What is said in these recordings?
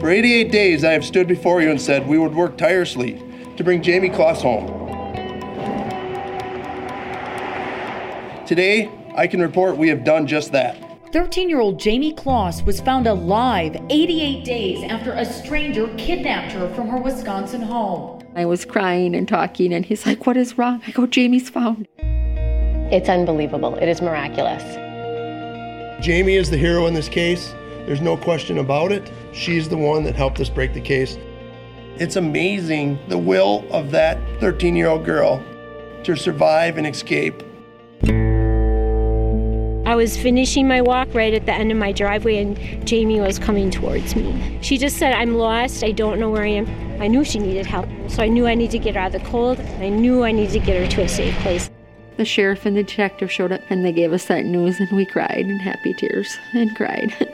For 88 days, I have stood before you and said we would work tirelessly to bring Jamie Closs home. Today, I can report we have done just that. 13 year old Jamie Closs was found alive 88 days after a stranger kidnapped her from her Wisconsin home. I was crying and talking, and he's like, What is wrong? I go, Jamie's found. It's unbelievable. It is miraculous. Jamie is the hero in this case. There's no question about it. She's the one that helped us break the case. It's amazing the will of that 13 year old girl to survive and escape. I was finishing my walk right at the end of my driveway, and Jamie was coming towards me. She just said, I'm lost. I don't know where I am. I knew she needed help, so I knew I needed to get her out of the cold. I knew I needed to get her to a safe place. The sheriff and the detective showed up and they gave us that news, and we cried in happy tears and cried.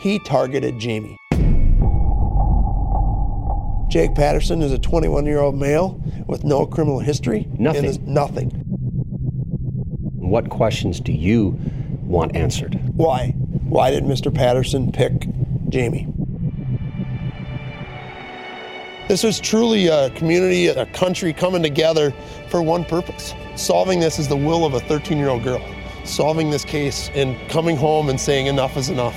he targeted Jamie. Jake Patterson is a 21 year old male with no criminal history. Nothing. Is nothing. What questions do you want answered? Why? Why did Mr. Patterson pick Jamie? This was truly a community, a country coming together for one purpose. Solving this is the will of a 13 year old girl. Solving this case and coming home and saying enough is enough.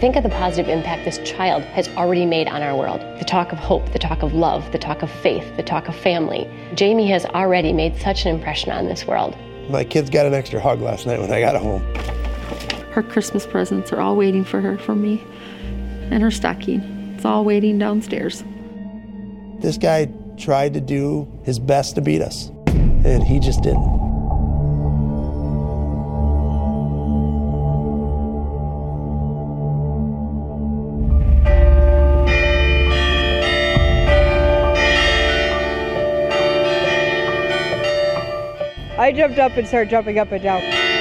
Think of the positive impact this child has already made on our world. The talk of hope, the talk of love, the talk of faith, the talk of family. Jamie has already made such an impression on this world. My kids got an extra hug last night when I got home. Her Christmas presents are all waiting for her from me, and her stocking. It's all waiting downstairs. This guy tried to do his best to beat us, and he just didn't. I jumped up and started jumping up and down.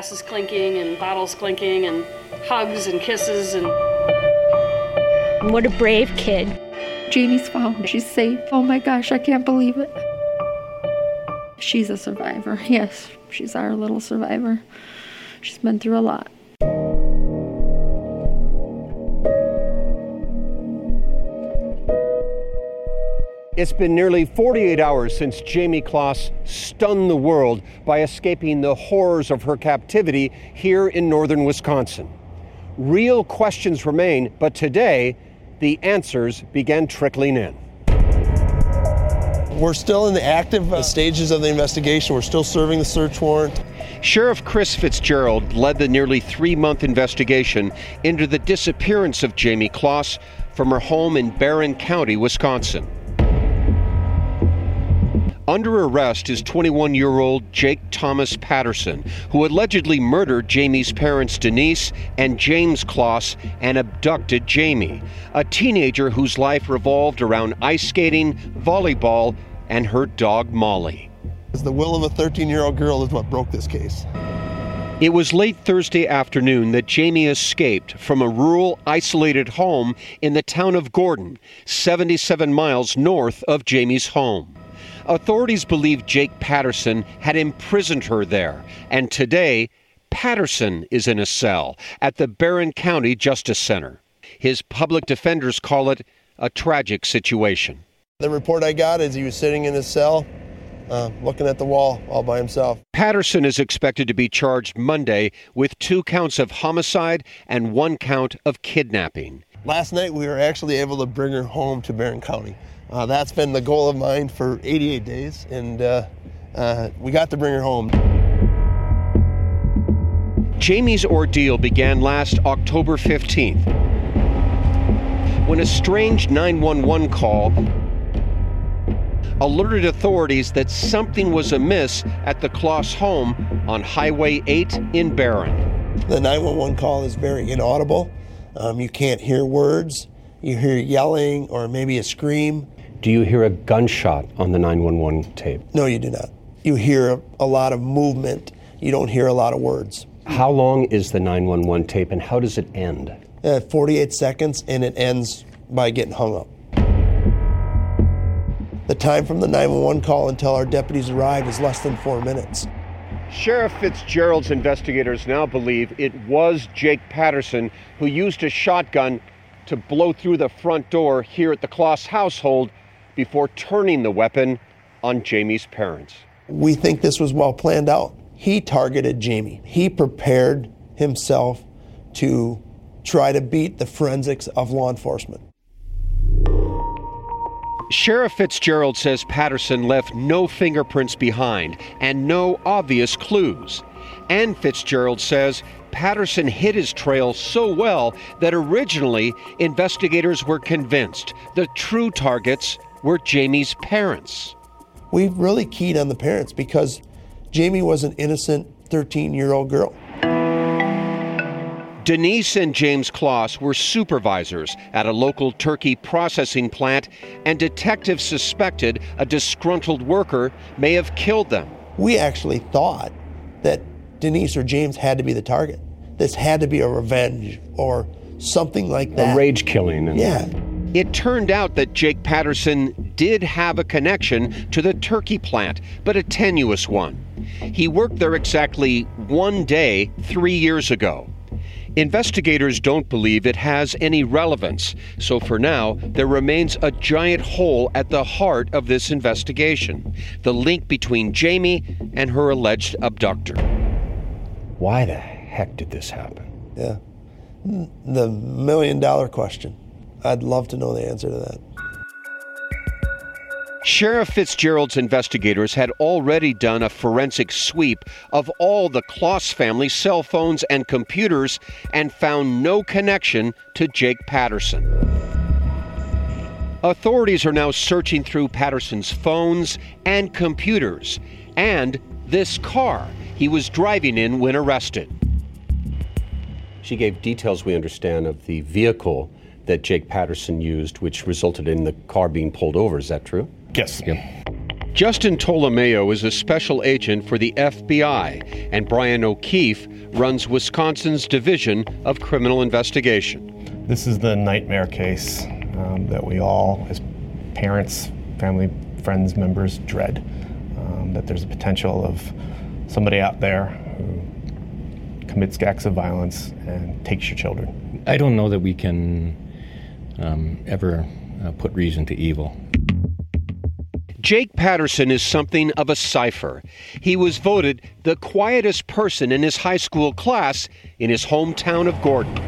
There were glasses clinking and bottles clinking and hugs and kisses and. What a brave kid. Jamie's found. She's safe. Oh my gosh, I can't believe it. She's a survivor. Yes, she's our little survivor. She's been through a lot. It's been nearly 48 hours since Jamie Closs stunned the world by escaping the horrors of her captivity here in northern Wisconsin. Real questions remain, but today the answers began trickling in. We're still in the active uh, stages of the investigation. We're still serving the search warrant. Sheriff Chris Fitzgerald led the nearly three month investigation into the disappearance of Jamie Closs from her home in Barron County, Wisconsin. Under arrest is 21 year old Jake Thomas Patterson, who allegedly murdered Jamie's parents Denise and James Closs and abducted Jamie, a teenager whose life revolved around ice skating, volleyball, and her dog Molly. The will of a 13 year old girl is what broke this case. It was late Thursday afternoon that Jamie escaped from a rural, isolated home in the town of Gordon, 77 miles north of Jamie's home. Authorities believe Jake Patterson had imprisoned her there, and today, Patterson is in a cell at the Barron County Justice Center. His public defenders call it a tragic situation. The report I got is he was sitting in his cell, uh, looking at the wall all by himself. Patterson is expected to be charged Monday with two counts of homicide and one count of kidnapping. Last night, we were actually able to bring her home to Barron County. Uh, that's been the goal of mine for 88 days, and uh, uh, we got to bring her home. Jamie's ordeal began last October 15th when a strange 911 call alerted authorities that something was amiss at the Closs home on Highway 8 in Barron. The 911 call is very inaudible. Um, you can't hear words. You hear yelling or maybe a scream. Do you hear a gunshot on the 911 tape? No, you do not. You hear a, a lot of movement. You don't hear a lot of words. How long is the 911 tape and how does it end? Uh, 48 seconds and it ends by getting hung up. The time from the 911 call until our deputies arrive is less than four minutes. Sheriff Fitzgerald's investigators now believe it was Jake Patterson who used a shotgun to blow through the front door here at the Closs household before turning the weapon on Jamie's parents. We think this was well planned out. He targeted Jamie. He prepared himself to try to beat the forensics of law enforcement. Sheriff Fitzgerald says Patterson left no fingerprints behind and no obvious clues. And Fitzgerald says Patterson hid his trail so well that originally investigators were convinced the true targets were Jamie's parents. We really keyed on the parents because Jamie was an innocent 13 year old girl. Denise and James Closs were supervisors at a local turkey processing plant, and detectives suspected a disgruntled worker may have killed them. We actually thought that Denise or James had to be the target. This had to be a revenge or something like that. A rage killing. Yeah. It turned out that Jake Patterson did have a connection to the turkey plant, but a tenuous one. He worked there exactly one day three years ago. Investigators don't believe it has any relevance, so for now, there remains a giant hole at the heart of this investigation the link between Jamie and her alleged abductor. Why the heck did this happen? Yeah. The million dollar question. I'd love to know the answer to that. Sheriff Fitzgerald's investigators had already done a forensic sweep of all the Closs family cell phones and computers and found no connection to Jake Patterson. Authorities are now searching through Patterson's phones and computers and this car he was driving in when arrested. She gave details, we understand, of the vehicle that Jake Patterson used, which resulted in the car being pulled over. Is that true? Yes. Justin Tolomeo is a special agent for the FBI, and Brian O'Keefe runs Wisconsin's Division of Criminal Investigation. This is the nightmare case um, that we all, as parents, family, friends, members, dread. Um, that there's a potential of somebody out there who commits acts of violence and takes your children. I don't know that we can um, ever uh, put reason to evil. Jake Patterson is something of a cipher. He was voted the quietest person in his high school class in his hometown of Gordon.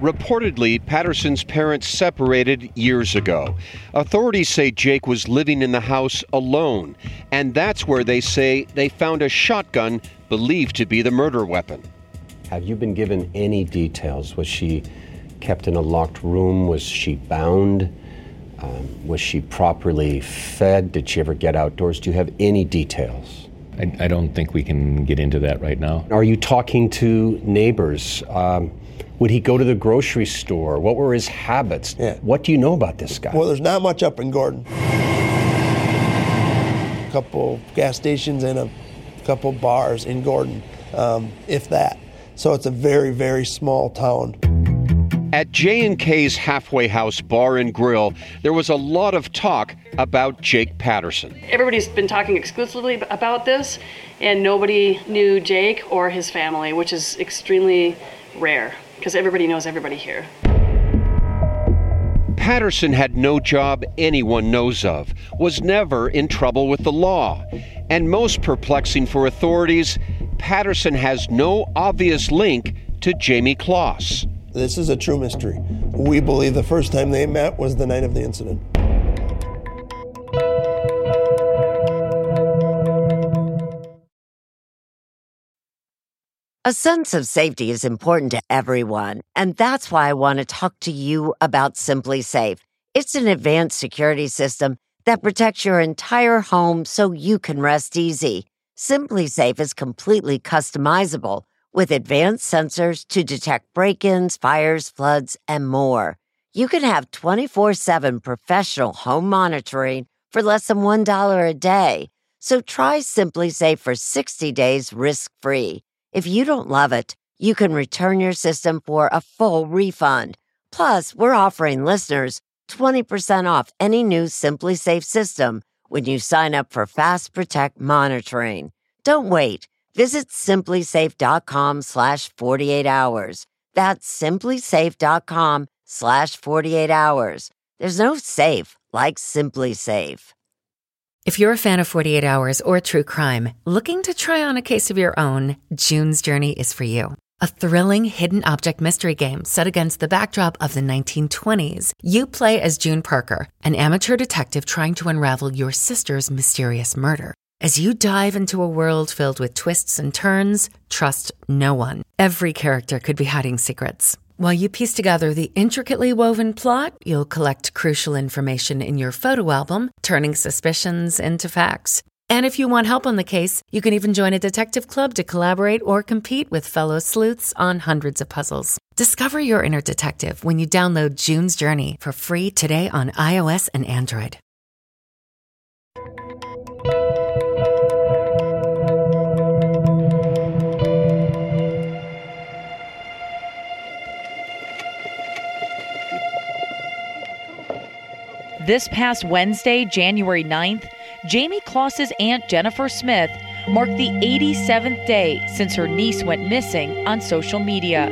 Reportedly, Patterson's parents separated years ago. Authorities say Jake was living in the house alone, and that's where they say they found a shotgun believed to be the murder weapon. Have you been given any details? Was she kept in a locked room? Was she bound? Um, was she properly fed? Did she ever get outdoors? Do you have any details? I, I don't think we can get into that right now. Are you talking to neighbors? Um, would he go to the grocery store? What were his habits? Yeah. What do you know about this guy? Well, there's not much up in Gordon. A couple gas stations and a couple bars in Gordon, um, if that. So it's a very, very small town. At J&K's Halfway House Bar and Grill, there was a lot of talk about Jake Patterson. Everybody's been talking exclusively about this, and nobody knew Jake or his family, which is extremely rare because everybody knows everybody here. Patterson had no job anyone knows of, was never in trouble with the law. And most perplexing for authorities, Patterson has no obvious link to Jamie Closs. This is a true mystery. We believe the first time they met was the night of the incident. A sense of safety is important to everyone, and that's why I want to talk to you about SimpliSafe. It's an advanced security system that protects your entire home so you can rest easy. SimpliSafe is completely customizable with advanced sensors to detect break ins, fires, floods, and more. You can have 24 7 professional home monitoring for less than $1 a day. So try SimpliSafe for 60 days risk free. If you don't love it, you can return your system for a full refund. Plus, we're offering listeners 20% off any new SimpliSafe system when you sign up for Fast Protect monitoring. Don't wait. Visit simplisafe.com slash 48 hours. That's simplisafe.com slash 48 hours. There's no safe like SimpliSafe. If you're a fan of 48 Hours or true crime, looking to try on a case of your own, June's Journey is for you. A thrilling hidden object mystery game set against the backdrop of the 1920s. You play as June Parker, an amateur detective trying to unravel your sister's mysterious murder. As you dive into a world filled with twists and turns, trust no one. Every character could be hiding secrets. While you piece together the intricately woven plot, you'll collect crucial information in your photo album, turning suspicions into facts. And if you want help on the case, you can even join a detective club to collaborate or compete with fellow sleuths on hundreds of puzzles. Discover your inner detective when you download June's Journey for free today on iOS and Android. This past Wednesday, January 9th, Jamie Closs's aunt Jennifer Smith marked the 87th day since her niece went missing on social media,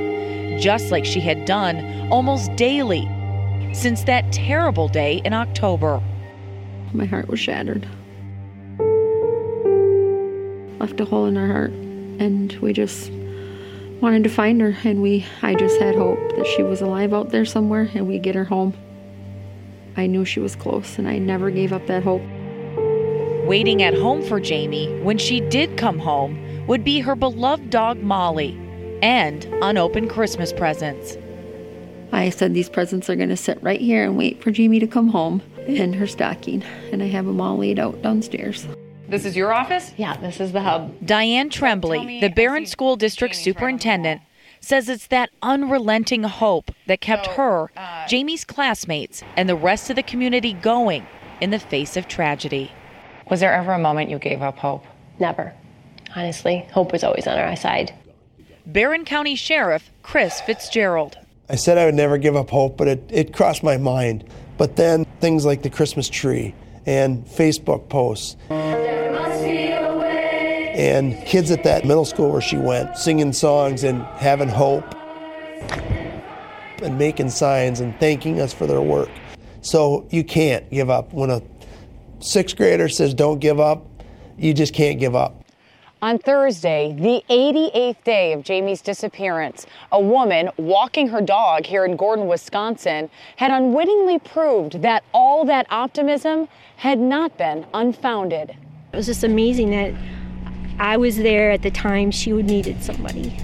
just like she had done almost daily since that terrible day in October. My heart was shattered. Left a hole in our heart, and we just wanted to find her. And we, I just had hope that she was alive out there somewhere, and we get her home. I knew she was close, and I never gave up that hope. Waiting at home for Jamie when she did come home would be her beloved dog Molly and unopened Christmas presents. I said these presents are going to sit right here and wait for Jamie to come home in her stocking, and I have them all laid out downstairs. This is your office? Yeah, this is the hub. Diane Tremblay, the Barron School District Superintendent, says it's that unrelenting hope that kept oh, her, Jamie's classmates, and the rest of the community going in the face of tragedy. Was there ever a moment you gave up hope? Never. Honestly, hope was always on our side. Barron County Sheriff Chris Fitzgerald. I said I would never give up hope, but it, it crossed my mind. But then things like the Christmas tree and Facebook posts. And kids at that middle school where she went singing songs and having hope and making signs and thanking us for their work. So you can't give up. When a sixth grader says don't give up, you just can't give up. On Thursday, the 88th day of Jamie's disappearance, a woman walking her dog here in Gordon, Wisconsin, had unwittingly proved that all that optimism had not been unfounded. It was just amazing that I was there at the time she needed somebody.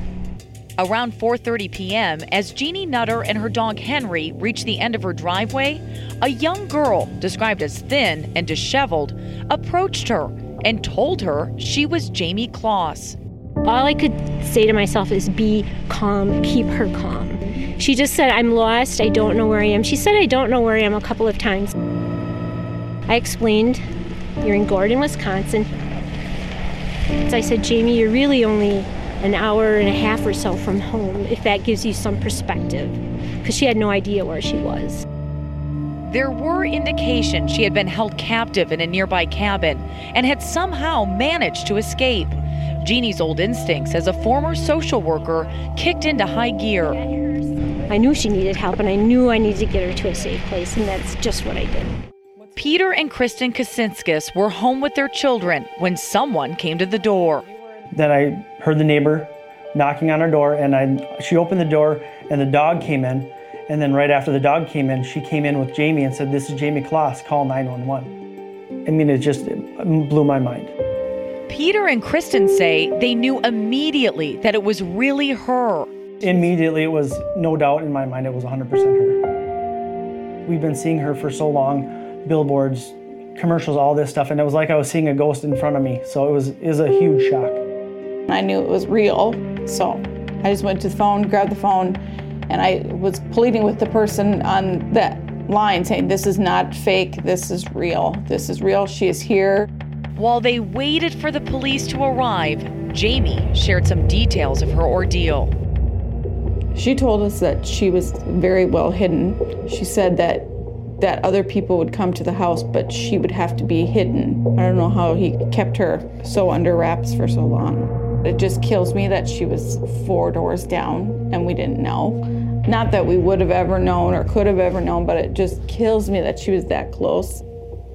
Around 4:30 p.m., as Jeannie Nutter and her dog Henry reached the end of her driveway, a young girl, described as thin and disheveled, approached her and told her she was Jamie Closs. All I could say to myself is be calm, keep her calm. She just said, I'm lost, I don't know where I am. She said, I don't know where I am a couple of times. I explained, You're in Gordon, Wisconsin. So I said, Jamie, you're really only an hour and a half or so from home, if that gives you some perspective. Because she had no idea where she was. There were indications she had been held captive in a nearby cabin and had somehow managed to escape. Jeannie's old instincts as a former social worker kicked into high gear. I knew she needed help and I knew I needed to get her to a safe place, and that's just what I did. Peter and Kristen Kasinskas were home with their children when someone came to the door. Then I heard the neighbor knocking on our door, and I, she opened the door, and the dog came in. And then right after the dog came in, she came in with Jamie and said, This is Jamie Closs, call 911. I mean, it just it blew my mind. Peter and Kristen say they knew immediately that it was really her. Immediately, it was no doubt in my mind, it was 100% her. We've been seeing her for so long, billboards, commercials, all this stuff, and it was like I was seeing a ghost in front of me. So it was, is a huge shock. I knew it was real, so I just went to the phone, grabbed the phone, and I was pleading with the person on that line saying, This is not fake, this is real, this is real, she is here. While they waited for the police to arrive, Jamie shared some details of her ordeal. She told us that she was very well hidden. She said that that other people would come to the house, but she would have to be hidden. I don't know how he kept her so under wraps for so long. It just kills me that she was four doors down and we didn't know. Not that we would have ever known or could have ever known, but it just kills me that she was that close.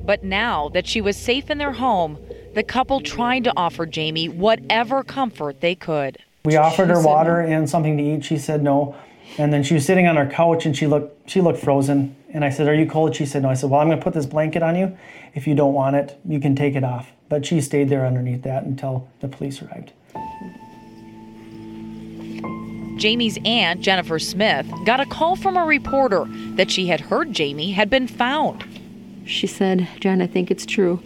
But now that she was safe in their home, the couple tried to offer Jamie whatever comfort they could. We offered her water and something to eat. She said no. And then she was sitting on her couch and she looked she looked frozen. And I said, "Are you cold?" She said no. I said, "Well, I'm going to put this blanket on you. If you don't want it, you can take it off." But she stayed there underneath that until the police arrived. Jamie's aunt, Jennifer Smith, got a call from a reporter that she had heard Jamie had been found. She said, Jen, I think it's true.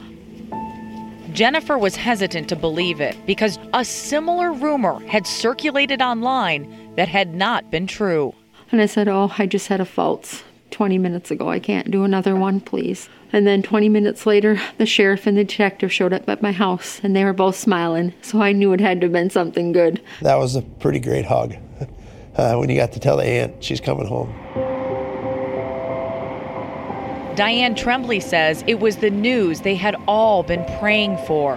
Jennifer was hesitant to believe it because a similar rumor had circulated online that had not been true. And I said, Oh, I just had a false 20 minutes ago. I can't do another one, please. And then 20 minutes later, the sheriff and the detective showed up at my house and they were both smiling, so I knew it had to have been something good. That was a pretty great hug uh, when you got to tell the aunt she's coming home. Diane Tremblay says it was the news they had all been praying for.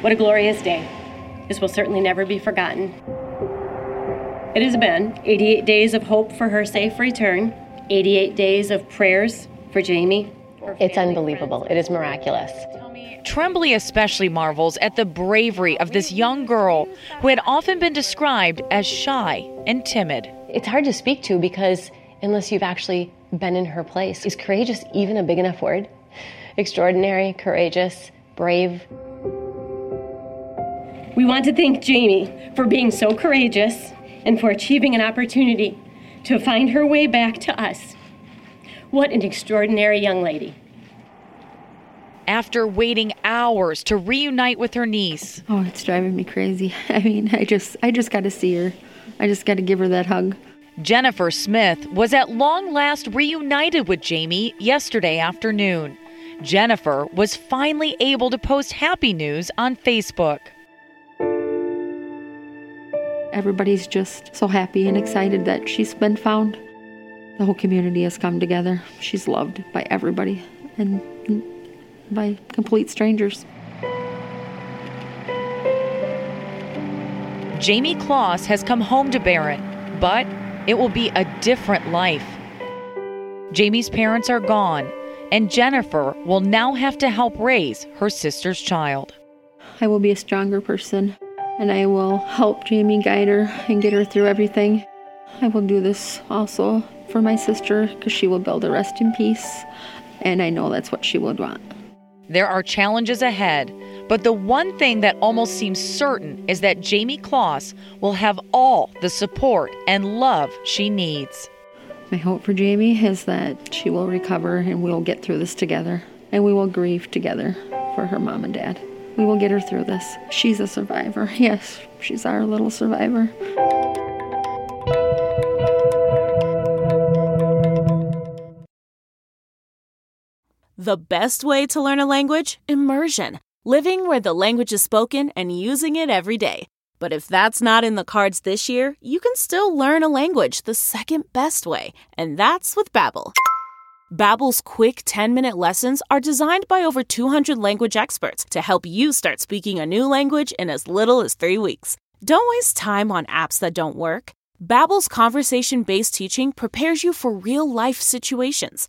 What a glorious day. This will certainly never be forgotten. It has been 88 days of hope for her safe return, 88 days of prayers for Jamie. It's unbelievable. It is miraculous. Tremblay especially marvels at the bravery of this young girl who had often been described as shy and timid. It's hard to speak to because unless you've actually been in her place. Is courageous even a big enough word? Extraordinary, courageous, brave. We want to thank Jamie for being so courageous and for achieving an opportunity to find her way back to us. What an extraordinary young lady. After waiting hours to reunite with her niece. Oh, it's driving me crazy. I mean, I just I just got to see her. I just got to give her that hug. Jennifer Smith was at long last reunited with Jamie yesterday afternoon. Jennifer was finally able to post happy news on Facebook. Everybody's just so happy and excited that she's been found. The whole community has come together. She's loved by everybody and by complete strangers. Jamie Closs has come home to Barron, but it will be a different life. Jamie's parents are gone, and Jennifer will now have to help raise her sister's child. I will be a stronger person. And I will help Jamie guide her and get her through everything. I will do this also for my sister because she will build a rest in peace, and I know that's what she would want. There are challenges ahead, but the one thing that almost seems certain is that Jamie Closs will have all the support and love she needs. My hope for Jamie is that she will recover and we'll get through this together, and we will grieve together for her mom and dad. We will get her through this. She's a survivor. Yes, she's our little survivor. The best way to learn a language? Immersion. Living where the language is spoken and using it every day. But if that's not in the cards this year, you can still learn a language the second best way, and that's with Babbel. Babbel's quick 10-minute lessons are designed by over 200 language experts to help you start speaking a new language in as little as 3 weeks. Don't waste time on apps that don't work. Babbel's conversation-based teaching prepares you for real-life situations.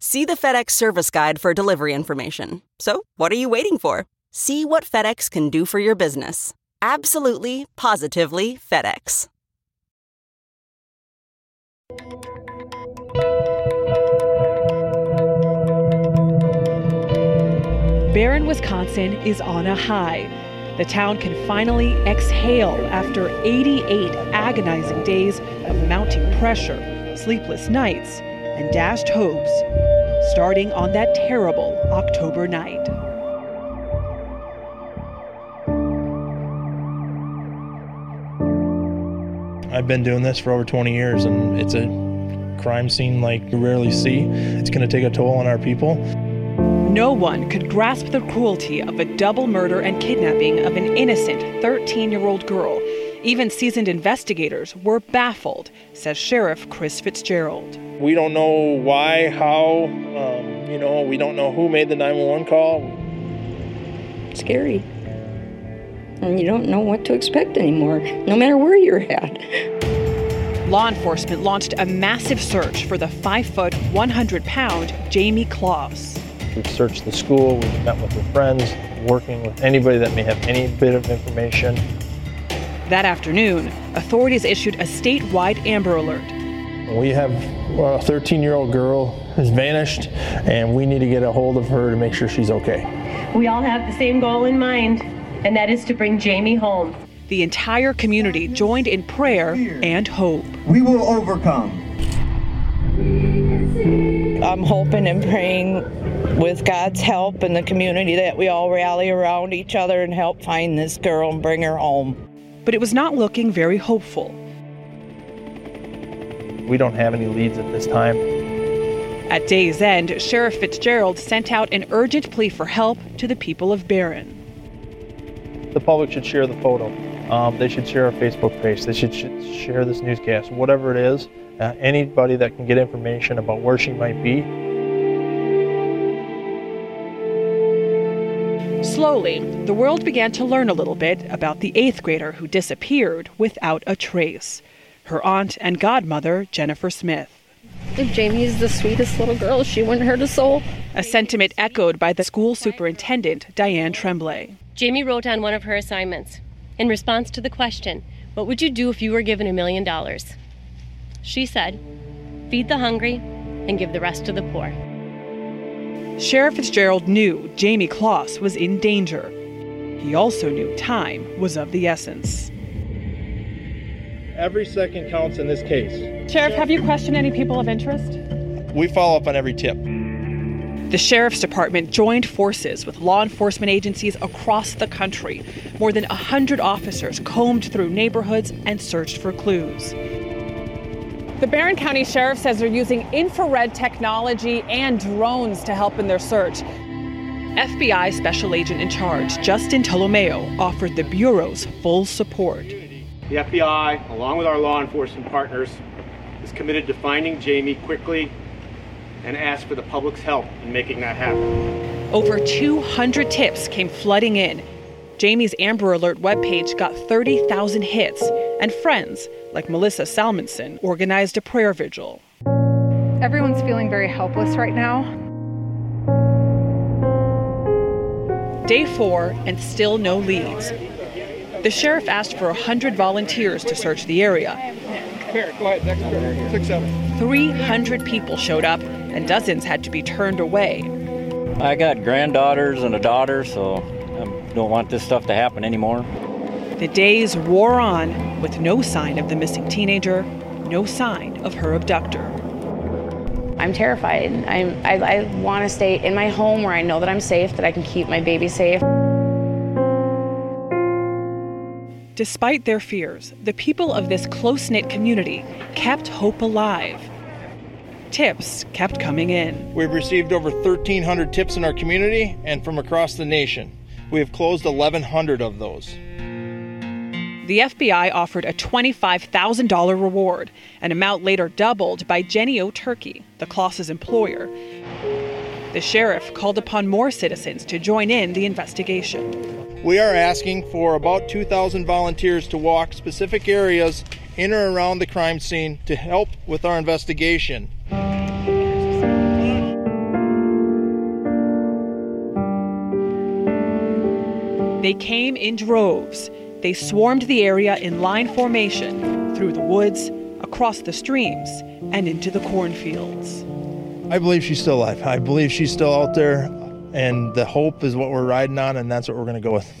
See the FedEx service guide for delivery information. So, what are you waiting for? See what FedEx can do for your business. Absolutely, positively FedEx. Barron, Wisconsin is on a high. The town can finally exhale after 88 agonizing days of mounting pressure, sleepless nights, and dashed hopes, starting on that terrible October night. I've been doing this for over 20 years, and it's a crime scene like you rarely see. It's going to take a toll on our people. No one could grasp the cruelty of a double murder and kidnapping of an innocent 13 year old girl. Even seasoned investigators were baffled, says Sheriff Chris Fitzgerald. We don't know why, how, um, you know, we don't know who made the 911 call. Scary. And you don't know what to expect anymore, no matter where you're at. Law enforcement launched a massive search for the 5 foot, 100 pound Jamie Closs. We've searched the school, we've met with her friends, working with anybody that may have any bit of information. That afternoon, authorities issued a statewide Amber Alert. We have a 13 year old girl has vanished, and we need to get a hold of her to make sure she's okay. We all have the same goal in mind, and that is to bring Jamie home. The entire community joined in prayer and hope. We will overcome. I'm hoping and praying with God's help and the community that we all rally around each other and help find this girl and bring her home. But it was not looking very hopeful. We don't have any leads at this time. At day's end, Sheriff Fitzgerald sent out an urgent plea for help to the people of Barron. The public should share the photo. Um, they should share our Facebook page. They should, should share this newscast, whatever it is. Uh, anybody that can get information about where she might be. Slowly, the world began to learn a little bit about the eighth grader who disappeared without a trace. Her aunt and godmother, Jennifer Smith. If Jamie is the sweetest little girl, she wouldn't hurt a soul. A sentiment echoed by the school superintendent, Diane Tremblay. Jamie wrote on one of her assignments in response to the question, What would you do if you were given a million dollars? She said, Feed the hungry and give the rest to the poor. Sheriff Fitzgerald knew Jamie Closs was in danger. He also knew time was of the essence. Every second counts in this case. Sheriff, have you questioned any people of interest? We follow up on every tip. The Sheriff's Department joined forces with law enforcement agencies across the country. More than 100 officers combed through neighborhoods and searched for clues. The Barron County Sheriff says they're using infrared technology and drones to help in their search. FBI Special Agent in Charge, Justin Tolomeo, offered the Bureau's full support. The FBI, along with our law enforcement partners, is committed to finding Jamie quickly and ask for the public's help in making that happen. Over 200 tips came flooding in. Jamie's Amber Alert webpage got 30,000 hits, and friends like Melissa Salmonson organized a prayer vigil. Everyone's feeling very helpless right now. Day four, and still no leads. The sheriff asked for 100 volunteers to search the area. Here, go ahead, next pair. Six, seven. 300 people showed up, and dozens had to be turned away. I got granddaughters and a daughter, so I don't want this stuff to happen anymore. The days wore on with no sign of the missing teenager, no sign of her abductor. I'm terrified. I'm, I, I want to stay in my home where I know that I'm safe, that I can keep my baby safe. Despite their fears, the people of this close knit community kept hope alive. Tips kept coming in. We've received over 1,300 tips in our community and from across the nation. We have closed 1,100 of those. The FBI offered a $25,000 reward, an amount later doubled by Jennie-O Turkey, the Closses employer. The sheriff called upon more citizens to join in the investigation. We are asking for about 2,000 volunteers to walk specific areas in or around the crime scene to help with our investigation. They came in droves. They swarmed the area in line formation through the woods, across the streams, and into the cornfields. I believe she's still alive. I believe she's still out there, and the hope is what we're riding on, and that's what we're going to go with.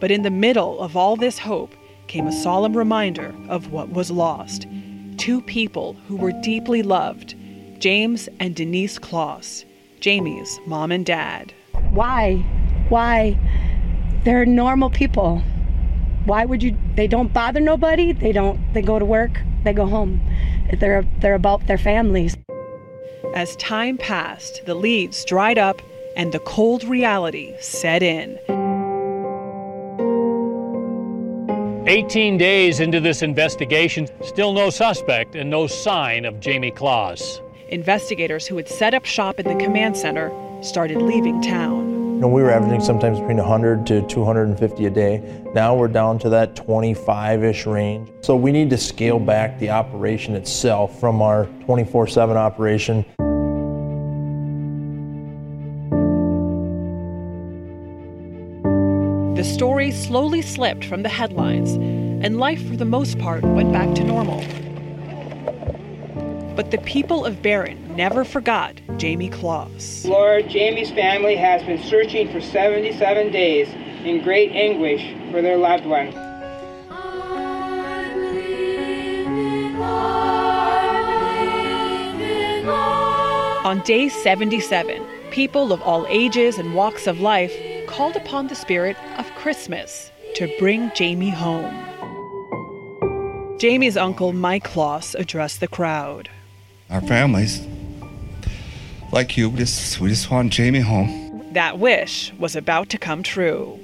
But in the middle of all this hope came a solemn reminder of what was lost. Two people who were deeply loved James and Denise Closs, Jamie's mom and dad. Why? Why? They're normal people. Why would you? They don't bother nobody. They don't. They go to work. They go home. They're they're about their families. As time passed, the leads dried up and the cold reality set in. 18 days into this investigation, still no suspect and no sign of Jamie Closs. Investigators who had set up shop in the command center started leaving town. You know, we were averaging sometimes between 100 to 250 a day. Now we're down to that 25-ish range. So we need to scale back the operation itself from our 24/7 operation. The story slowly slipped from the headlines, and life for the most part went back to normal. But the people of Barron never forgot Jamie Closs. Lord, Jamie's family has been searching for 77 days in great anguish for their loved one. On day 77, people of all ages and walks of life called upon the spirit of Christmas to bring Jamie home. Jamie's uncle, Mike Closs, addressed the crowd. Our families, like you, we just, we just want Jamie home. That wish was about to come true.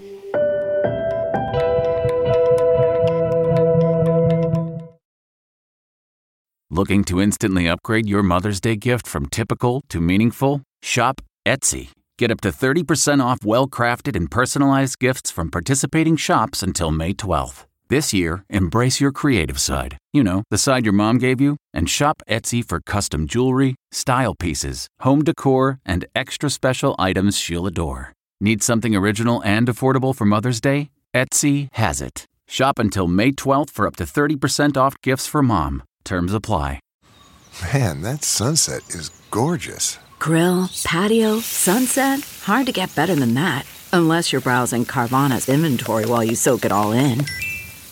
Looking to instantly upgrade your Mother's Day gift from typical to meaningful? Shop Etsy. Get up to 30% off well crafted and personalized gifts from participating shops until May 12th. This year, embrace your creative side. You know, the side your mom gave you, and shop Etsy for custom jewelry, style pieces, home decor, and extra special items she'll adore. Need something original and affordable for Mother's Day? Etsy has it. Shop until May 12th for up to 30% off gifts for mom. Terms apply. Man, that sunset is gorgeous. Grill, patio, sunset. Hard to get better than that. Unless you're browsing Carvana's inventory while you soak it all in.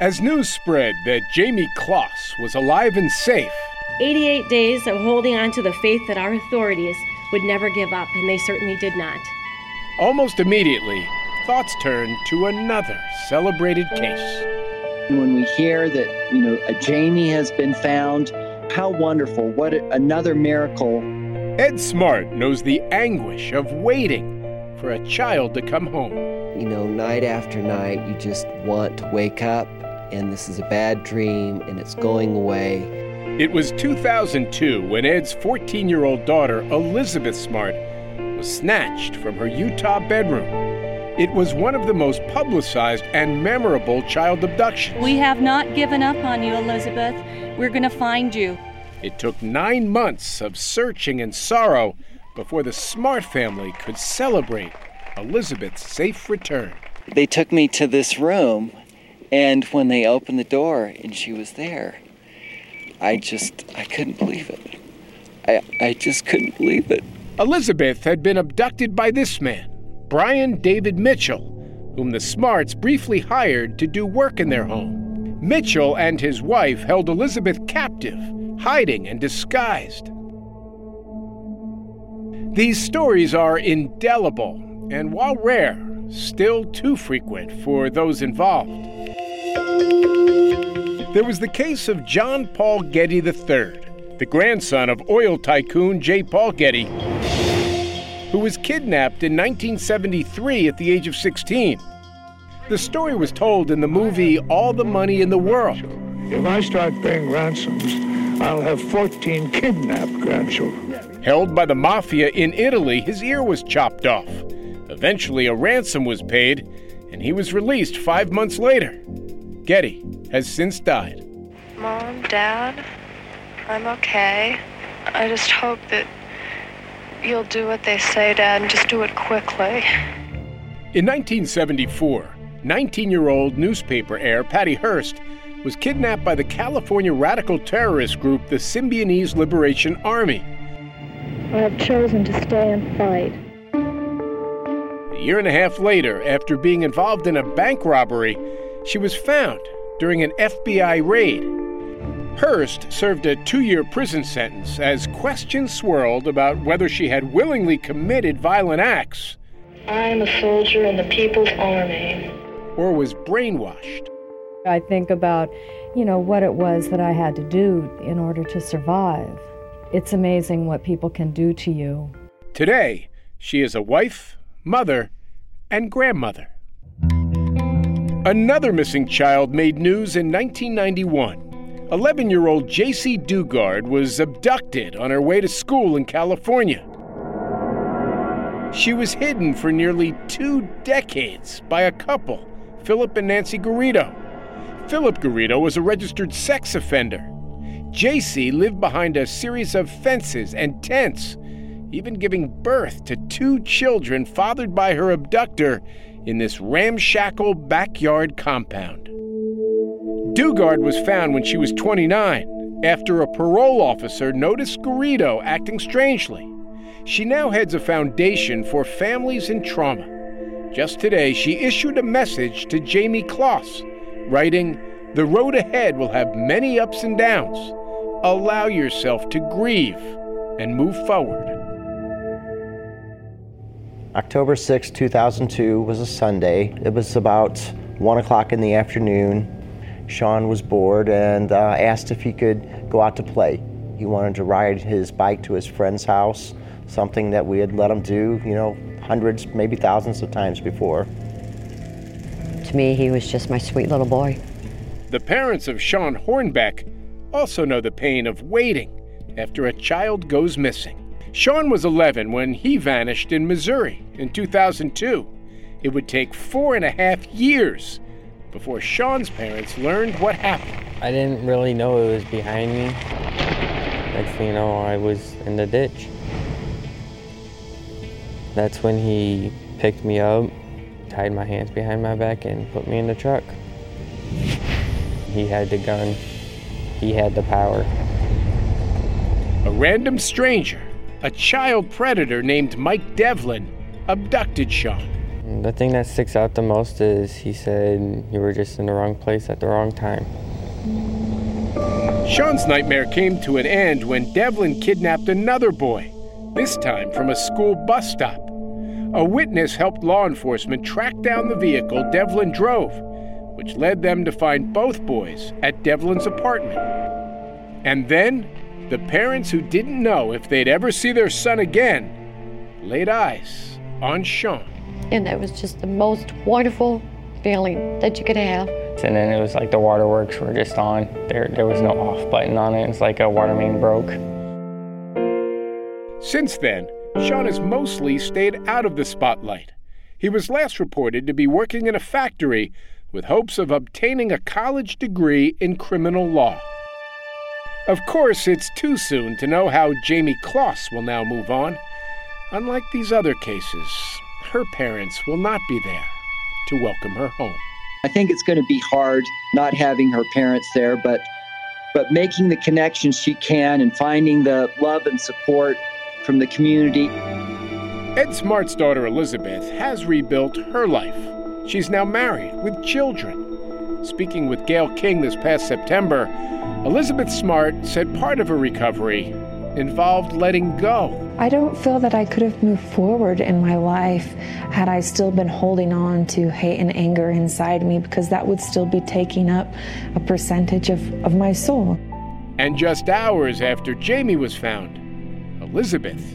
As news spread that Jamie Closs was alive and safe, 88 days of holding on to the faith that our authorities would never give up, and they certainly did not. almost immediately, thoughts turned to another celebrated case. When we hear that, you know, a Jamie has been found, how wonderful. What a, another miracle. Ed Smart knows the anguish of waiting for a child to come home. You know, night after night, you just want to wake up, and this is a bad dream, and it's going away. It was 2002 when Ed's 14 year old daughter, Elizabeth Smart, was snatched from her Utah bedroom. It was one of the most publicized and memorable child abductions. We have not given up on you, Elizabeth. We're going to find you. It took nine months of searching and sorrow before the Smart family could celebrate Elizabeth's safe return. They took me to this room, and when they opened the door and she was there, I just, I couldn't believe it. I, I just couldn't believe it. Elizabeth had been abducted by this man, Brian David Mitchell, whom the Smarts briefly hired to do work in their home. Mitchell and his wife held Elizabeth captive, hiding and disguised. These stories are indelible, and while rare, still too frequent for those involved. There was the case of John Paul Getty III, the grandson of oil tycoon J. Paul Getty, who was kidnapped in 1973 at the age of 16. The story was told in the movie All the Money in the World. If I start paying ransoms, I'll have 14 kidnapped grandchildren. Held by the mafia in Italy, his ear was chopped off. Eventually, a ransom was paid, and he was released five months later. Getty has since died. Mom, Dad, I'm okay. I just hope that you'll do what they say, Dad, and just do it quickly. In 1974, 19 year old newspaper heir Patty Hearst was kidnapped by the California radical terrorist group the Symbionese Liberation Army. I have chosen to stay and fight. A year and a half later, after being involved in a bank robbery, she was found during an FBI raid. Hearst served a two year prison sentence as questions swirled about whether she had willingly committed violent acts I'm a soldier in the People's Army. or was brainwashed. I think about, you know, what it was that I had to do in order to survive. It's amazing what people can do to you. Today, she is a wife, mother, and grandmother. Another missing child made news in 1991. 11 year old Jaycee Dugard was abducted on her way to school in California. She was hidden for nearly two decades by a couple, Philip and Nancy Garrido. Philip Garrido was a registered sex offender. Jaycee lived behind a series of fences and tents, even giving birth to two children fathered by her abductor in this ramshackle backyard compound. Dugard was found when she was 29 after a parole officer noticed Garrido acting strangely. She now heads a foundation for families in trauma. Just today, she issued a message to Jamie Closs, writing, The road ahead will have many ups and downs. Allow yourself to grieve and move forward. October 6, 2002 was a Sunday. It was about 1 o'clock in the afternoon. Shawn was bored and uh, asked if he could go out to play. He wanted to ride his bike to his friend's house, something that we had let him do, you know, hundreds, maybe thousands of times before. To me, he was just my sweet little boy. The parents of Shawn Hornbeck also know the pain of waiting after a child goes missing. Shawn was 11 when he vanished in Missouri in 2002. It would take four and a half years before Shawn's parents learned what happened. I didn't really know it was behind me. Next thing you know, I was in the ditch. That's when he picked me up, tied my hands behind my back, and put me in the truck. He had the gun, he had the power. A random stranger, a child predator named Mike Devlin, abducted Shawn. The thing that sticks out the most is he said, You were just in the wrong place at the wrong time. Shawn's nightmare came to an end when Devlin kidnapped another boy, this time from a school bus stop. A witness helped law enforcement track down the vehicle Devlin drove, which led them to find both boys at Devlin's apartment. And then, the parents who didn't know if they'd ever see their son again laid eyes on Shawn. And that was just the most wonderful feeling that you could have. And then it was like the waterworks were just on. There, there was no off button on it. It's like a water main broke. Since then, Shawn has mostly stayed out of the spotlight. He was last reported to be working in a factory with hopes of obtaining a college degree in criminal law. Of course, it's too soon to know how Jamie Closs will now move on. Unlike these other cases, her parents will not be there to welcome her home. I think it's going to be hard not having her parents there, but but making the connections she can and finding the love and support from the community. Ed Smart's daughter Elizabeth has rebuilt her life. She's now married with children. Speaking with Gayle King this past September, Elizabeth Smart said part of her recovery involved letting go. I don't feel that I could have moved forward in my life had I still been holding on to hate and anger inside me because that would still be taking up a percentage of, of my soul. And just hours after Jamie was found, Elizabeth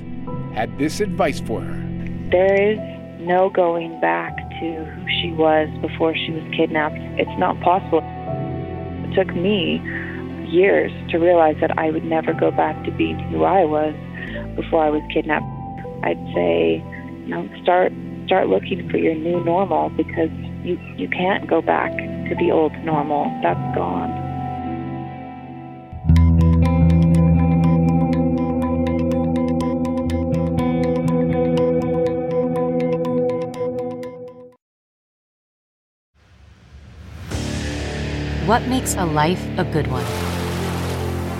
had this advice for her. There is no going back to who she was before she was kidnapped. It's not possible. It took me years to realize that I would never go back to being who I was before I was kidnapped. I'd say, you know, start start looking for your new normal because you you can't go back to the old normal. That's gone. What makes a life a good one?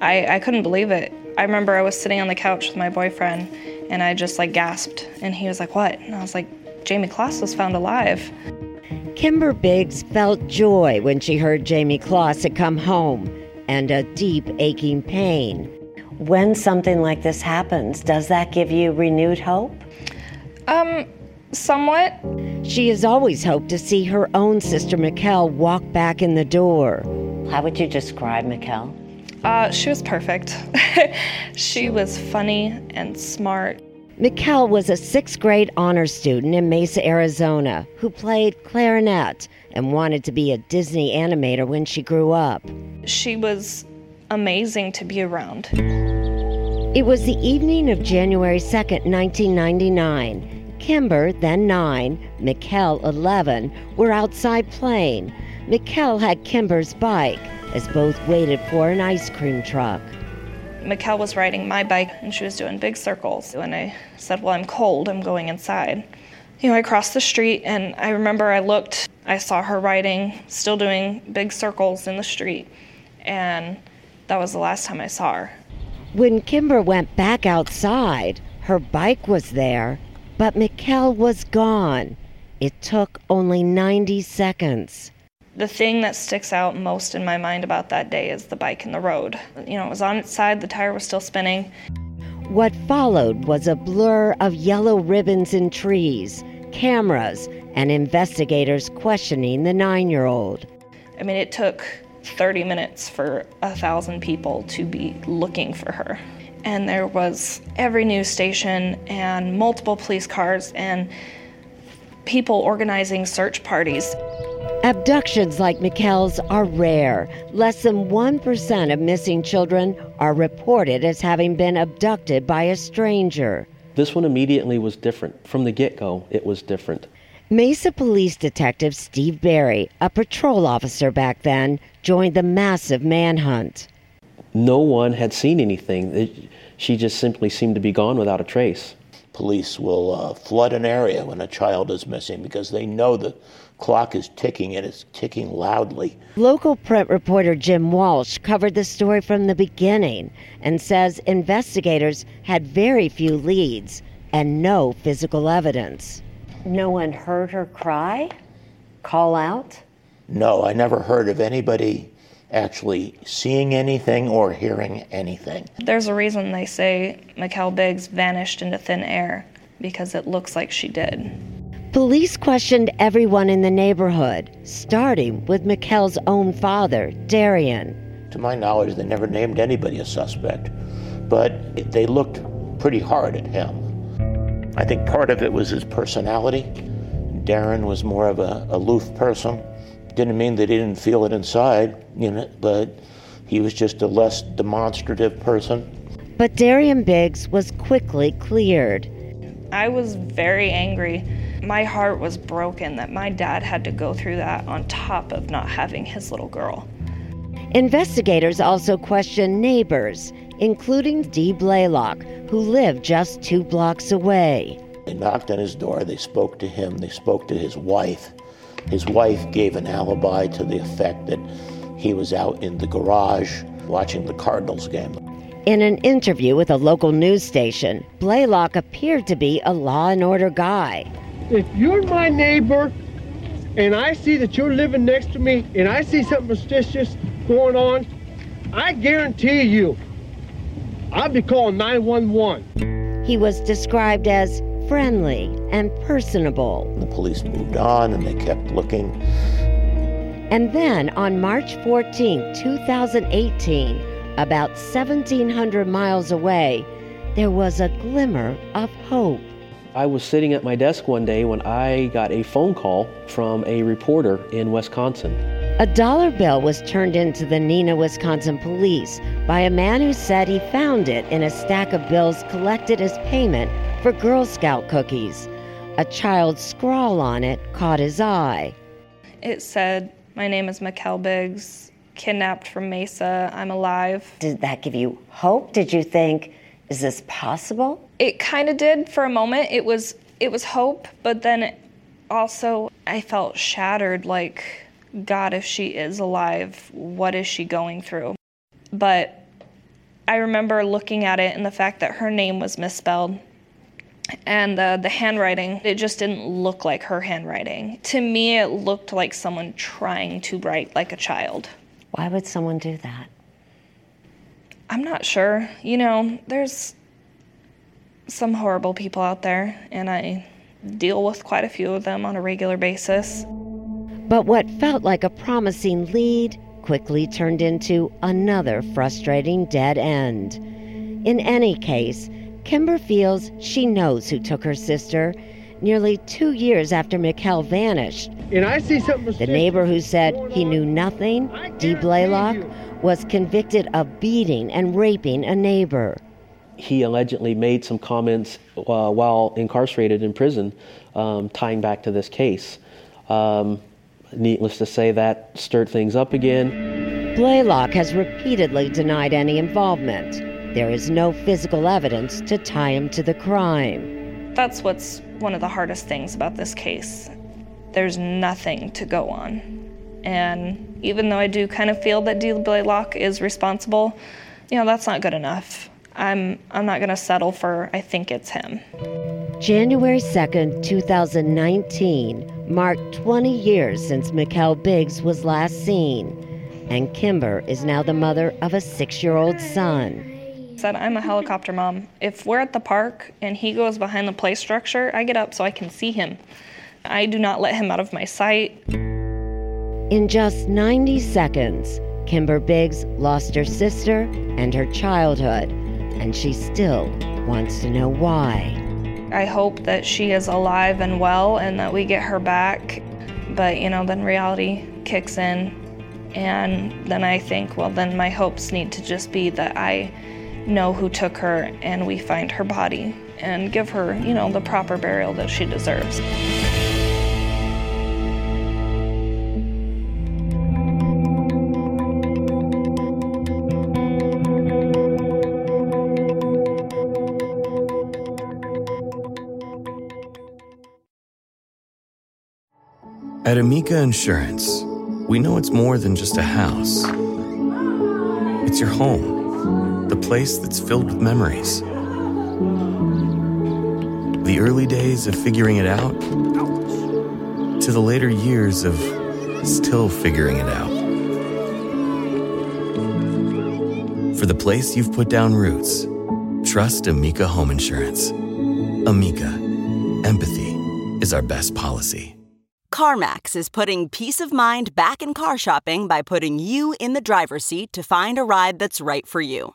I, I couldn't believe it. I remember I was sitting on the couch with my boyfriend and I just like gasped and he was like, What? And I was like, Jamie Closs was found alive. Kimber Biggs felt joy when she heard Jamie Closs had come home and a deep aching pain. When something like this happens, does that give you renewed hope? Um, somewhat. She has always hoped to see her own sister Mikelle walk back in the door. How would you describe Mikelle? Uh, she was perfect. she was funny and smart. Mikelle was a sixth grade honors student in Mesa, Arizona, who played clarinet and wanted to be a Disney animator when she grew up. She was amazing to be around. It was the evening of January 2nd, 1999. Kimber, then nine, Mikelle, 11, were outside playing. Mikelle had Kimber's bike as both waited for an ice cream truck. Mikelle was riding my bike and she was doing big circles. And I said, Well, I'm cold, I'm going inside. You know, I crossed the street and I remember I looked, I saw her riding, still doing big circles in the street. And that was the last time I saw her. When Kimber went back outside, her bike was there, but Mikelle was gone. It took only 90 seconds. The thing that sticks out most in my mind about that day is the bike in the road. You know, it was on its side, the tire was still spinning. What followed was a blur of yellow ribbons and trees, cameras, and investigators questioning the nine year old. I mean, it took 30 minutes for a thousand people to be looking for her. And there was every news station and multiple police cars and people organizing search parties. Abductions like Mikelle's are rare. Less than 1% of missing children are reported as having been abducted by a stranger. This one immediately was different. From the get go, it was different. Mesa Police Detective Steve Barry, a patrol officer back then, joined the massive manhunt. No one had seen anything. She just simply seemed to be gone without a trace. Police will uh, flood an area when a child is missing because they know the clock is ticking and it's ticking loudly. Local print reporter Jim Walsh covered the story from the beginning and says investigators had very few leads and no physical evidence. No one heard her cry? Call out? No, I never heard of anybody actually seeing anything or hearing anything. There's a reason they say Mikelle Biggs vanished into thin air because it looks like she did. Police questioned everyone in the neighborhood, starting with Mikelle's own father, Darian. To my knowledge, they never named anybody a suspect, but they looked pretty hard at him. I think part of it was his personality. Darren was more of a aloof person. Didn't mean that he didn't feel it inside, you know, but he was just a less demonstrative person. But Darian Biggs was quickly cleared. I was very angry. My heart was broken that my dad had to go through that on top of not having his little girl. Investigators also questioned neighbors, including Dee Blaylock, who lived just two blocks away. They knocked on his door, they spoke to him, they spoke to his wife. His wife gave an alibi to the effect that he was out in the garage watching the Cardinals game. In an interview with a local news station, Blaylock appeared to be a law and order guy. If you're my neighbor and I see that you're living next to me and I see something suspicious going on, I guarantee you I'll be calling 911. He was described as friendly and personable. The police moved on and they kept looking. And then on March 14, 2018, about 1,700 miles away, there was a glimmer of hope. I was sitting at my desk one day when I got a phone call from a reporter in Wisconsin. A dollar bill was turned into the Neenah, Wisconsin police by a man who said he found it in a stack of bills collected as payment for Girl Scout cookies. A child's scrawl on it caught his eye. It said, My name is Mikelle Biggs, kidnapped from Mesa. I'm alive. Did that give you hope? Did you think, is this possible? It kind of did for a moment. It was it was hope, but then also I felt shattered like God if she is alive, what is she going through? But I remember looking at it and the fact that her name was misspelled and the, the handwriting, it just didn't look like her handwriting. To me, it looked like someone trying to write like a child. Why would someone do that? I'm not sure. You know, there's some horrible people out there, and I deal with quite a few of them on a regular basis. But what felt like a promising lead quickly turned into another frustrating dead end. In any case, Kimber feels she knows who took her sister nearly two years after Mikelle vanished. And I see something The neighbor who said he knew nothing, Dee Blaylock, was convicted of beating and raping a neighbor. he allegedly made some comments uh, while incarcerated in prison um, tying back to this case. Um, needless to say, that stirred things up again. Blaylock has repeatedly denied any involvement. There is no physical evidence to tie him to the crime. That's what's one of the hardest things about this case. There's nothing to go on. And even though I do kind of feel that D. Blaylock is responsible, you know, that's not good enough. I'm I'm not going to settle for I think it's him. January 2nd, 2019 marked 20 years since Mikelle Biggs was last seen, and Kimber is now the mother of a 6-year-old son. Said I'm a helicopter mom. If we're at the park and he goes behind the play structure, I get up so I can see him. I do not let him out of my sight. In just 90 seconds, Kimber Biggs lost her sister and her childhood, and she still wants to know why. I hope that she is alive and well and that we get her back. But, you know, then reality kicks in. And then I think, well, then my hopes need to just be that I know who took her and we find her body and give her, you know, the proper burial that she deserves. At Amica Insurance, we know it's more than just a house. It's your home, the place that's filled with memories. The early days of figuring it out to the later years of still figuring it out. For the place you've put down roots, trust Amica Home Insurance. Amica, empathy is our best policy. CarMax is putting peace of mind back in car shopping by putting you in the driver's seat to find a ride that's right for you.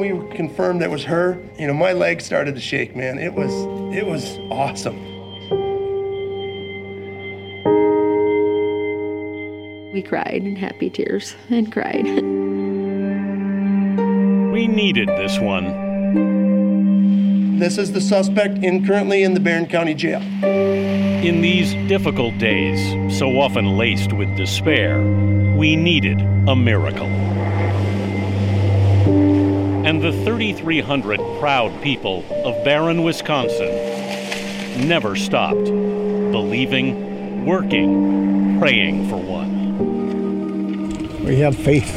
We confirmed that was her, you know, my legs started to shake, man. It was it was awesome. We cried in happy tears and cried. We needed this one. This is the suspect in currently in the Barron County Jail. In these difficult days, so often laced with despair, we needed a miracle. And the 3,300 proud people of Barron, Wisconsin never stopped believing, working, praying for one. We have faith.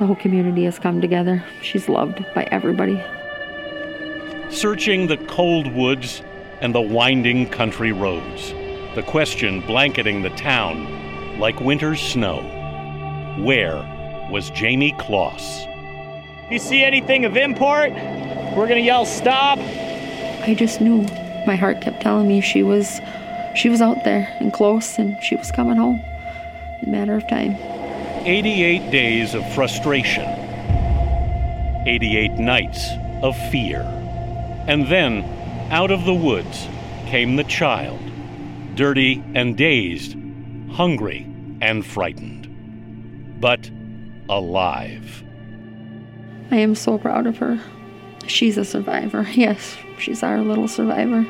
The whole community has come together. She's loved by everybody. Searching the cold woods and the winding country roads, the question blanketing the town like winter's snow. Where was Jamie Closs? If you see anything of import, we're gonna yell stop. I just knew. My heart kept telling me she was she was out there and close and she was coming home. In a matter of time. 88 days of frustration, 88 nights of fear. And then, out of the woods, came the child, dirty and dazed, hungry and frightened, but alive. I am so proud of her. She's a survivor. Yes, she's our little survivor.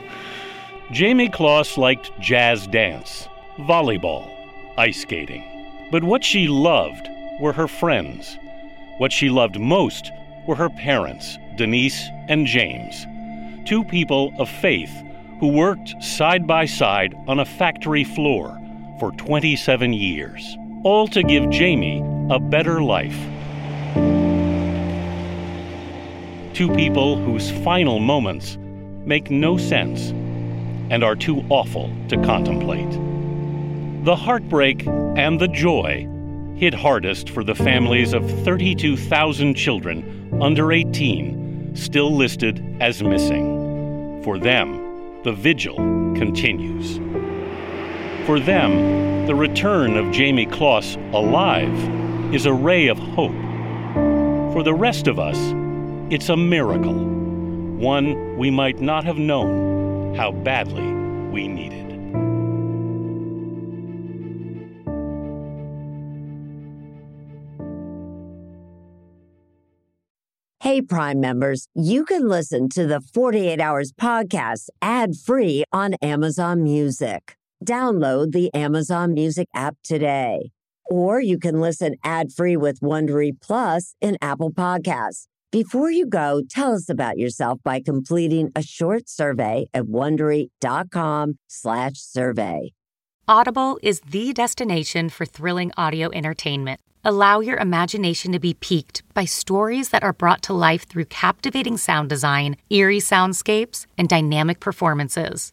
Jamie Closs liked jazz dance, volleyball, ice skating. But what she loved were her friends. What she loved most were her parents, Denise and James, two people of faith who worked side by side on a factory floor for 27 years, all to give Jamie a better life. Two people whose final moments make no sense and are too awful to contemplate. The heartbreak and the joy hit hardest for the families of 32,000 children under 18 still listed as missing. For them, the vigil continues. For them, the return of Jamie Closs alive is a ray of hope. For the rest of us, it's a miracle, one we might not have known how badly we needed. Hey, Prime members, you can listen to the 48 Hours podcast ad free on Amazon Music. Download the Amazon Music app today. Or you can listen ad free with Wondery Plus in Apple Podcasts. Before you go, tell us about yourself by completing a short survey at wondery.com/slash survey. Audible is the destination for thrilling audio entertainment. Allow your imagination to be piqued by stories that are brought to life through captivating sound design, eerie soundscapes, and dynamic performances.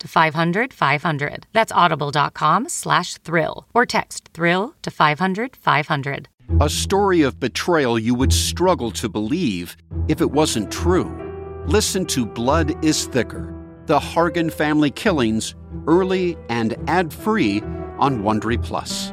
to 500 500. That's audible.com slash thrill or text thrill to 500 500. A story of betrayal you would struggle to believe if it wasn't true. Listen to Blood is Thicker The Hargan Family Killings early and ad free on Wondery Plus.